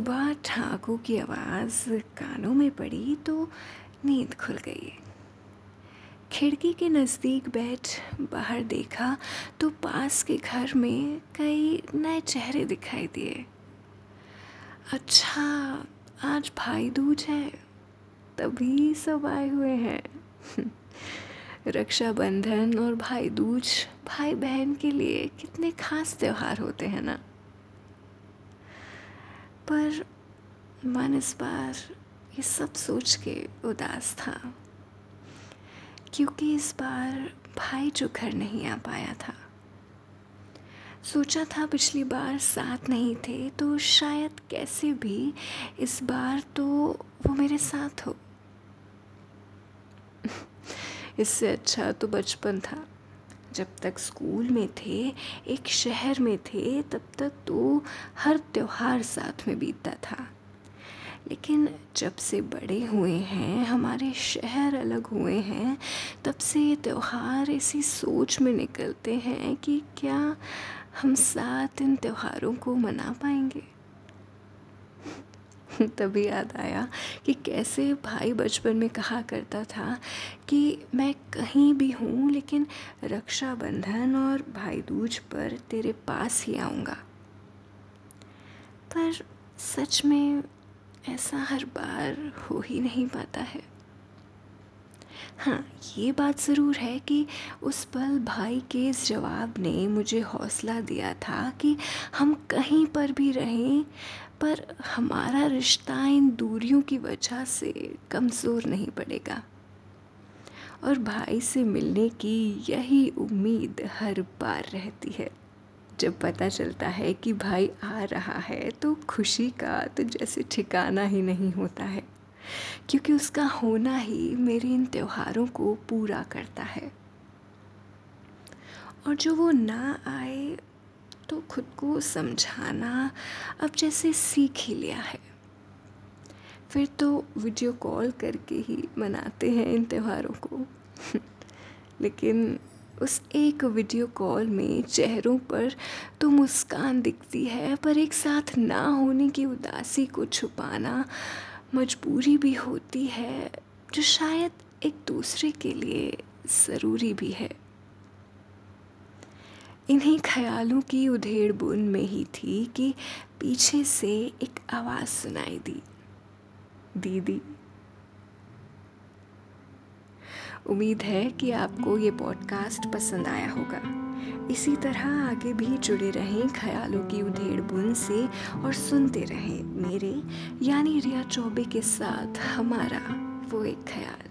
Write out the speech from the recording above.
पलकों की आवाज़ कानों में पड़ी तो नींद खुल गई। खिड़की के नज़दीक बैठ बाहर देखा तो पास के घर में कई नए चेहरे दिखाई दिए। अच्छा आज भाई दूज है, तभी सब आए हुए हैं। रक्षाबंधन और भाई दूज भाई बहन के लिए कितने खास त्यौहार होते हैं ना? पर मन इस बार ये सब सोच के उदास था, क्योंकि इस बार भाई जो घर नहीं आ पाया था। सोचा था पिछली बार साथ नहीं थे तो शायद कैसे भी इस बार तो वो मेरे साथ हो। इससे अच्छा तो बचपन था। जब तक स्कूल में थे, एक शहर में थे, तब तक तो हर त्यौहार साथ में बीतता था। लेकिन जब से बड़े हुए हैं, हमारे शहर अलग हुए हैं, तब से ये त्यौहार ऐसी सोच में निकलते हैं कि क्या हम साथ इन त्योहारों को मना पाएँगे। तभी याद आया कि कैसे भाई बचपन में कहा करता था कि मैं कहीं भी हूँ, लेकिन रक्षाबंधन और भाई दूज पर तेरे पास ही आऊँगा। पर सच में ऐसा हर बार हो ही नहीं पाता है। हाँ ये बात ज़रूर है कि उस पल भाई के इस जवाब ने मुझे हौसला दिया था कि हम कहीं पर भी रहें, पर हमारा रिश्ता इन दूरियों की वजह से कमज़ोर नहीं पड़ेगा। और भाई से मिलने की यही उम्मीद हर बार रहती है। जब पता चलता है कि भाई आ रहा है तो खुशी का तो जैसे ठिकाना ही नहीं होता है। क्योंकि उसका होना ही मेरे इन त्योहारों को पूरा करता है। और जो वो ना आए तो खुद को समझाना अब जैसे सीख ही लिया है। फिर तो वीडियो कॉल करके ही मनाते हैं इन त्योहारों को। लेकिन उस एक वीडियो कॉल में चेहरों पर तो मुस्कान दिखती है, पर एक साथ ना होने की उदासी को छुपाना मजबूरी भी होती है, जो शायद एक दूसरे के लिए ज़रूरी भी है। इन्हीं ख्यालों की उधेड़ बुन में ही थी कि पीछे से एक आवाज़ सुनाई दी। दीदी। उम्मीद है कि आपको ये पॉडकास्ट पसंद आया होगा। इसी तरह आगे भी जुड़े रहें, ख्यालों की उधेड़ बुन से और सुनते रहें, मेरे, यानी रिया चौबे के साथ हमारा वो एक ख्याल।